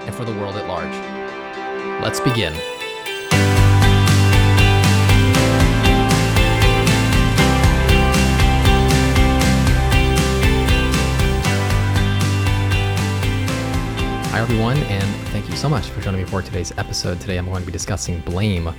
and for the world at large. Let's begin. Hi, everyone, and thank you so much for joining me for today's episode. Today, I'm going to be discussing blame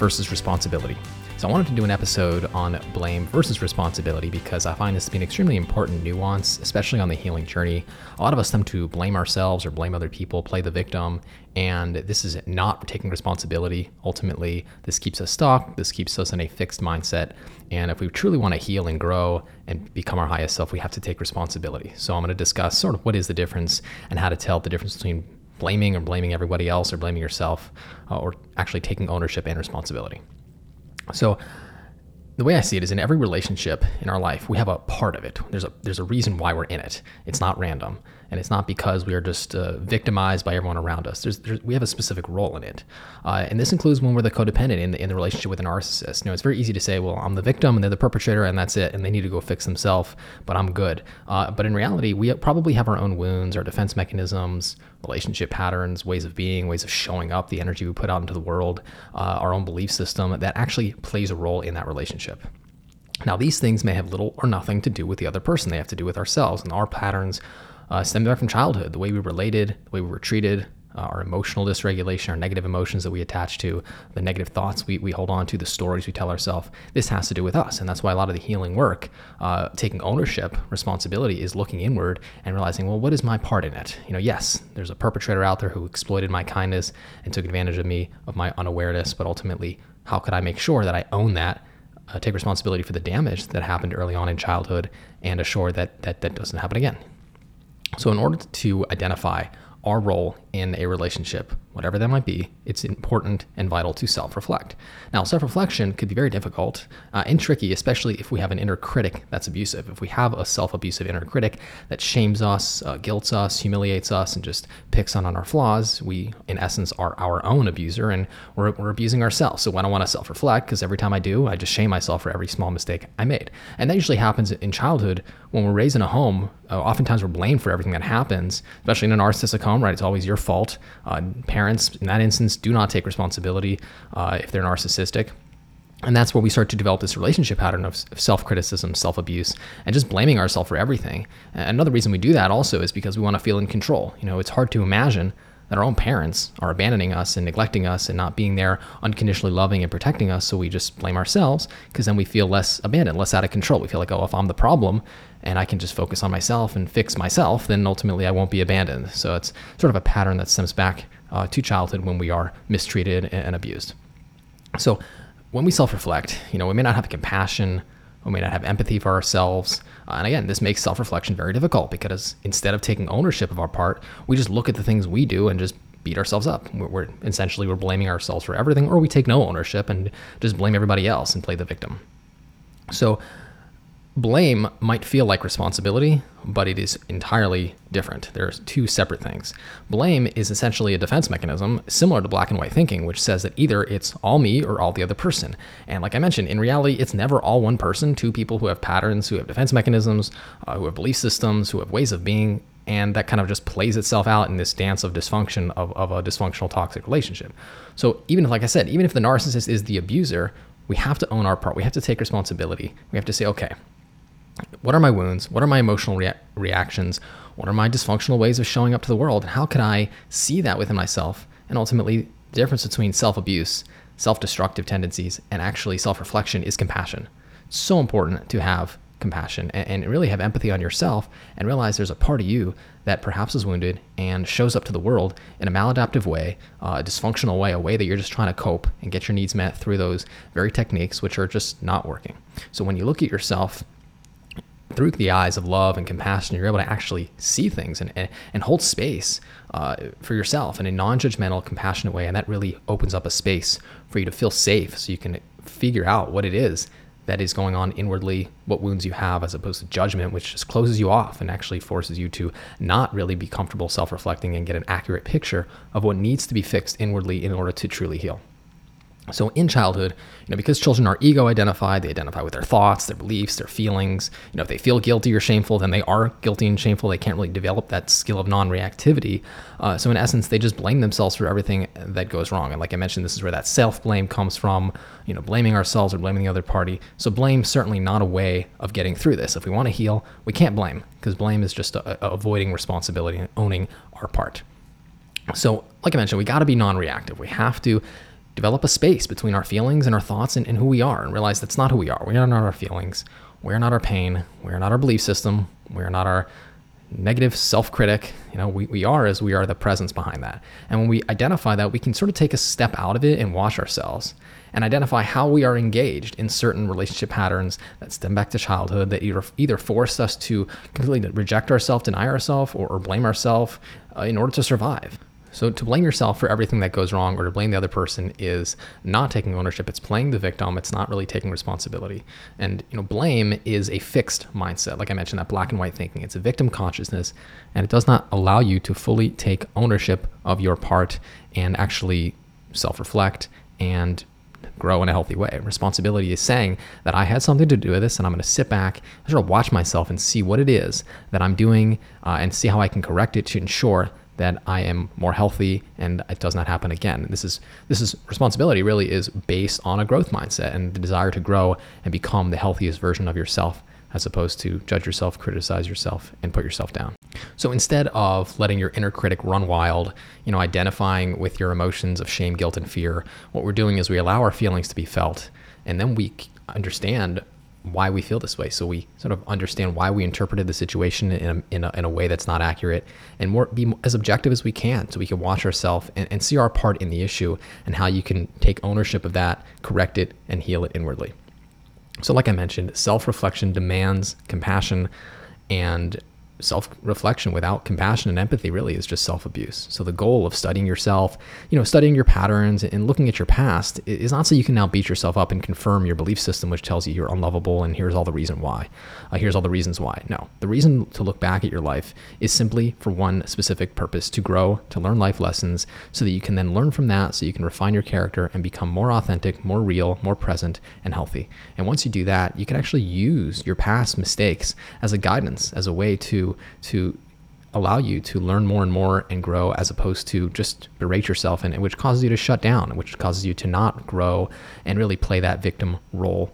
versus responsibility. So, I wanted to do an episode on blame versus responsibility because I find this to be an extremely important nuance, especially on the healing journey. A lot of us tend to blame ourselves or blame other people, play the victim, and this is not taking responsibility. Ultimately, this keeps us stuck, this keeps us in a fixed mindset. And if we truly want to heal and grow and become our highest self, we have to take responsibility. So, I'm going to discuss sort of what is the difference and how to tell the difference between blaming or blaming everybody else or blaming yourself uh, or actually taking ownership and responsibility. So the way I see it is in every relationship in our life, we have a part of it. There's a there's a reason why we're in it. It's not random, and it's not because we are just uh, victimized by everyone around us. There's, there's, we have a specific role in it, uh, and this includes when we're the codependent in the, in the relationship with a narcissist. You know, it's very easy to say, well, I'm the victim and they're the perpetrator, and that's it, and they need to go fix themselves, but I'm good. Uh, but in reality, we probably have our own wounds, our defense mechanisms, relationship patterns, ways of being, ways of showing up, the energy we put out into the world, uh, our own belief system that actually plays a role in that relationship. Now, these things may have little or nothing to do with the other person. They have to do with ourselves and our patterns uh, stem back from childhood, the way we related, the way we were treated, uh, our emotional dysregulation, our negative emotions that we attach to, the negative thoughts we, we hold on to, the stories we tell ourselves. This has to do with us. And that's why a lot of the healing work, uh, taking ownership, responsibility, is looking inward and realizing, well, what is my part in it? You know, yes, there's a perpetrator out there who exploited my kindness and took advantage of me, of my unawareness, but ultimately, how could I make sure that I own that? Uh, take responsibility for the damage that happened early on in childhood and assure that, that that doesn't happen again. So, in order to identify our role in a relationship, whatever that might be, it's important and vital to self reflect. Now, self reflection could be very difficult uh, and tricky, especially if we have an inner critic that's abusive. If we have a self abusive inner critic that shames us, uh, guilts us, humiliates us, and just picks on, on our flaws, we, in essence, are our own abuser and we're, we're abusing ourselves. So, I don't want to self reflect because every time I do, I just shame myself for every small mistake I made. And that usually happens in childhood when we're raised in a home. Uh, oftentimes, we're blamed for everything that happens, especially in a narcissistic right? It's always your fault. Uh, parents, in that instance, do not take responsibility uh, if they're narcissistic. And that's where we start to develop this relationship pattern of self criticism, self abuse, and just blaming ourselves for everything. Another reason we do that also is because we want to feel in control. You know, it's hard to imagine that our own parents are abandoning us and neglecting us and not being there unconditionally loving and protecting us. So we just blame ourselves because then we feel less abandoned, less out of control. We feel like, oh, if I'm the problem and I can just focus on myself and fix myself, then ultimately I won't be abandoned. So it's sort of a pattern that stems back uh, to childhood when we are mistreated and abused. So when we self reflect, you know, we may not have the compassion, we may not have empathy for ourselves. Uh, and again, this makes self reflection very difficult because instead of taking ownership of our part, we just look at the things we do and just beat ourselves up. We're, we're, essentially we're blaming ourselves for everything, or we take no ownership and just blame everybody else and play the victim. So Blame might feel like responsibility, but it is entirely different. There are two separate things. Blame is essentially a defense mechanism similar to black and white thinking, which says that either it's all me or all the other person. And like I mentioned, in reality, it's never all one person, two people who have patterns, who have defense mechanisms, uh, who have belief systems, who have ways of being, and that kind of just plays itself out in this dance of dysfunction of, of a dysfunctional toxic relationship. So even if, like I said, even if the narcissist is the abuser, we have to own our part. We have to take responsibility. We have to say, okay, what are my wounds? What are my emotional rea- reactions? What are my dysfunctional ways of showing up to the world? And how can I see that within myself? And ultimately, the difference between self abuse, self destructive tendencies, and actually self reflection is compassion. It's so important to have compassion and, really have empathy on yourself and realize there's a part of you that perhaps is wounded and shows up to the world in a maladaptive way, uh, a dysfunctional way, a way that you're just trying to cope and get your needs met through those very techniques which are just not working. So when you look at yourself through the eyes of love and compassion, you're able to actually see things and, and, and hold space uh, for yourself in a non judgmental, compassionate way. And that really opens up a space for you to feel safe so you can figure out what it is that is going on inwardly, what wounds you have, as opposed to judgment, which just closes you off and actually forces you to not really be comfortable self reflecting and get an accurate picture of what needs to be fixed inwardly in order to truly heal. So in childhood, you know, because children are ego identified, they identify with their thoughts, their beliefs, their feelings. You know, if they feel guilty or shameful, then they are guilty and shameful. They can't really develop that skill of non-reactivity. Uh, so in essence, they just blame themselves for everything that goes wrong. And like I mentioned, this is where that self-blame comes from. You know, blaming ourselves or blaming the other party. So blame certainly not a way of getting through this. If we want to heal, we can't blame because blame is just a, a avoiding responsibility and owning our part. So, like I mentioned, we got to be non-reactive. We have to develop a space between our feelings and our thoughts and, and who we are and realize that's not who we are. We are not our feelings. We are not our pain. We are not our belief system. We are not our negative self critic. You know, we, we are as we are the presence behind that. And when we identify that, we can sort of take a step out of it and watch ourselves and identify how we are engaged in certain relationship patterns that stem back to childhood that either, either force us to completely reject ourselves, deny ourselves, or, or blame ourselves uh, in order to survive. So to blame yourself for everything that goes wrong or to blame the other person is not taking ownership. It's playing the victim. It's not really taking responsibility. And you know, blame is a fixed mindset. Like I mentioned, that black and white thinking. It's a victim consciousness, and it does not allow you to fully take ownership of your part and actually self-reflect and grow in a healthy way. Responsibility is saying that I had something to do with this and I'm going to sit back and sort of watch myself and see what it is that I'm doing uh, and see how I can correct it to ensure that I am more healthy and it does not happen again. This is this is responsibility really is based on a growth mindset and the desire to grow and become the healthiest version of yourself as opposed to judge yourself, criticize yourself and put yourself down. So instead of letting your inner critic run wild, you know, identifying with your emotions of shame, guilt and fear, what we're doing is we allow our feelings to be felt and then we understand why we feel this way. So we sort of understand why we interpreted the situation in a, in a, in a way that's not accurate and more be as objective as we can so we can watch ourselves and, and see our part in the issue and how you can take ownership of that, correct it, and heal it inwardly. So, like I mentioned, self reflection demands compassion and self reflection without compassion and empathy really is just self abuse. So the goal of studying yourself, you know, studying your patterns and looking at your past is not so you can now beat yourself up and confirm your belief system, which tells you you're unlovable and here's all the reason why. Uh, here's all the reasons why. No, the reason to look back at your life is simply for one specific purpose to grow, to learn life lessons so that you can then learn from that so you can refine your character and become more authentic, more real, more present, and healthy. And once you do that, you can actually use your past mistakes as a guidance, as a way to to allow you to learn more and more and grow as opposed to just berate yourself and which causes you to shut down which causes you to not grow and really play that victim role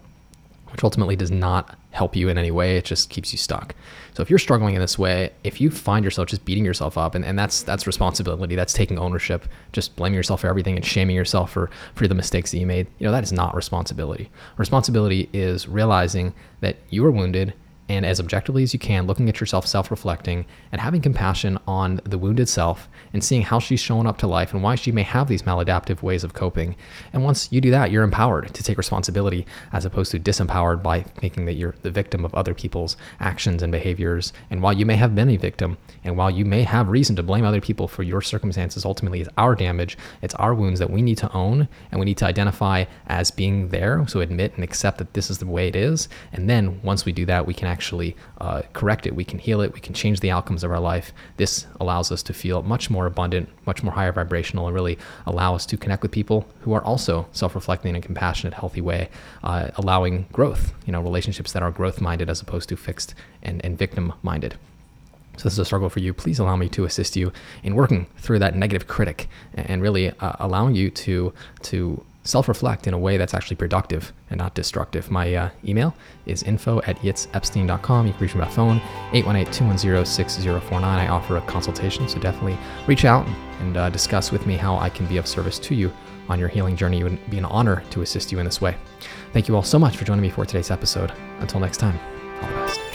which ultimately does not help you in any way. It just keeps you stuck. So if you're struggling in this way if you find yourself just beating yourself up and, and that's that's responsibility that's taking ownership just blaming yourself for everything and shaming yourself for for the mistakes that you made you know that is not responsibility. Responsibility is realizing that you are wounded and as objectively as you can, looking at yourself, self reflecting, and having compassion on the wounded self and seeing how she's showing up to life and why she may have these maladaptive ways of coping. And once you do that, you're empowered to take responsibility as opposed to disempowered by thinking that you're the victim of other people's actions and behaviors. And while you may have been a victim, and while you may have reason to blame other people for your circumstances, ultimately it's our damage, it's our wounds that we need to own and we need to identify as being there. So admit and accept that this is the way it is. And then once we do that, we can actually uh, correct it. We can heal it. We can change the outcomes of our life. This allows us to feel much more abundant, much more higher vibrational, and really allow us to connect with people who are also self-reflecting in a compassionate, healthy way, uh, allowing growth. You know, relationships that are growth-minded as opposed to fixed and, and victim-minded. So this is a struggle for you. Please allow me to assist you in working through that negative critic and really uh, allowing you to to self reflect in a way that's actually productive and not destructive. My uh, email is info at yitzepstein.com. You can reach me by phone, 818 210 6049. I offer a consultation, so definitely reach out and uh, discuss with me how I can be of service to you on your healing journey. It would be an honor to assist you in this way. Thank you all so much for joining me for today's episode. Until next time, all the best.